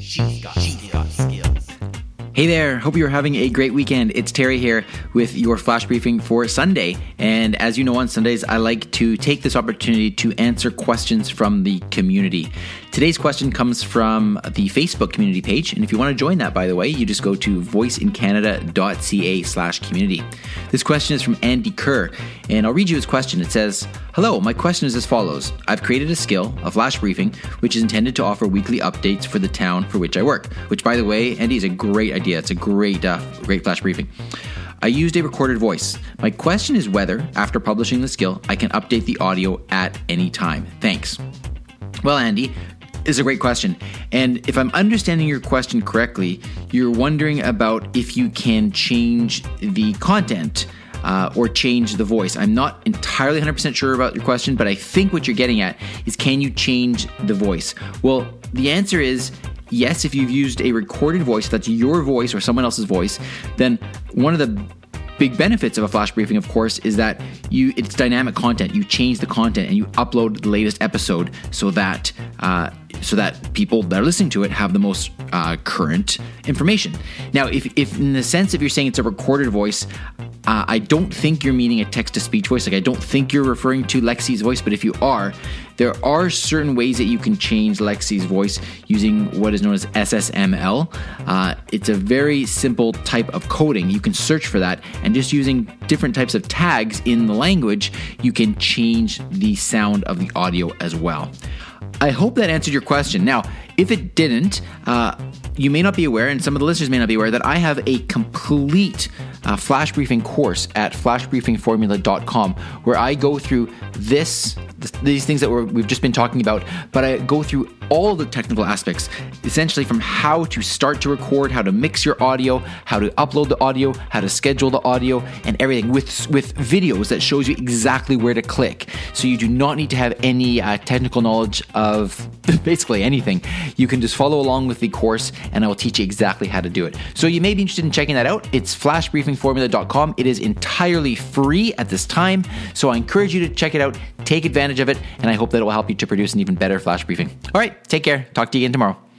She's got, she's got skills. Hey there, hope you're having a great weekend. It's Teri here with your flash briefing for Sunday. And as you know, on Sundays, I like to take this opportunity to answer questions from the community. Today's question comes from the Facebook community page. And if you want to join that, by the way, you just go to voiceincanada.ca slash community. This question is from Andy Kerr, and I'll read you his question. It says, Hello, my question is as follows. I've created a skill, a flash briefing, which is intended to offer weekly updates for the town for which I work, which, by the way, Andy, is a great idea. It's a great, uh, great flash briefing. I used a recorded voice. My question is whether, after publishing the skill, I can update the audio at any time. Thanks. Well, Andy, is a great question. And if I'm understanding your question correctly, you're wondering about if you can change the content. Uh, or change the voice. I'm not entirely 100% sure about your question, but I think what you're getting at is can you change the voice? Well, the answer is yes, if you've used a recorded voice, that's your voice or someone else's voice, then one of the big benefits of a flash briefing of course is that you it's dynamic content. You change the content and you upload the latest episode so that uh, so that people that are listening to it have the most uh, current information. Now if, if in the sense if you're saying it's a recorded voice uh, I don't think you're meaning a text to speech voice. Like, I don't think you're referring to Alexa's voice, but if you are, there are certain ways that you can change Alexa's voice using what is known as SSML. Uh, it's a very simple type of coding. You can search for that, and just using different types of tags in the language, you can change the sound of the audio as well. I hope that answered your question. Now, if it didn't, uh, you may not be aware, and some of the listeners may not be aware, that I have a complete uh, flash briefing course at flashbriefingformula.com where I go through this these things that we have just been talking about, but I go through all the technical aspects, essentially from how to start to record, how to mix your audio, how to upload the audio, how to schedule the audio, and everything with with videos that shows you exactly where to click. So you do not need to have any uh, technical knowledge of basically anything. You can just follow along with the course, and I will teach you exactly how to do it. So you may be interested in checking that out. It's flashbriefingformula.com. It is entirely free at this time, so I encourage you to check it out. Take advantage of it, and I hope that it will help you to produce an even better flash briefing. All right, take care. Talk to you again tomorrow.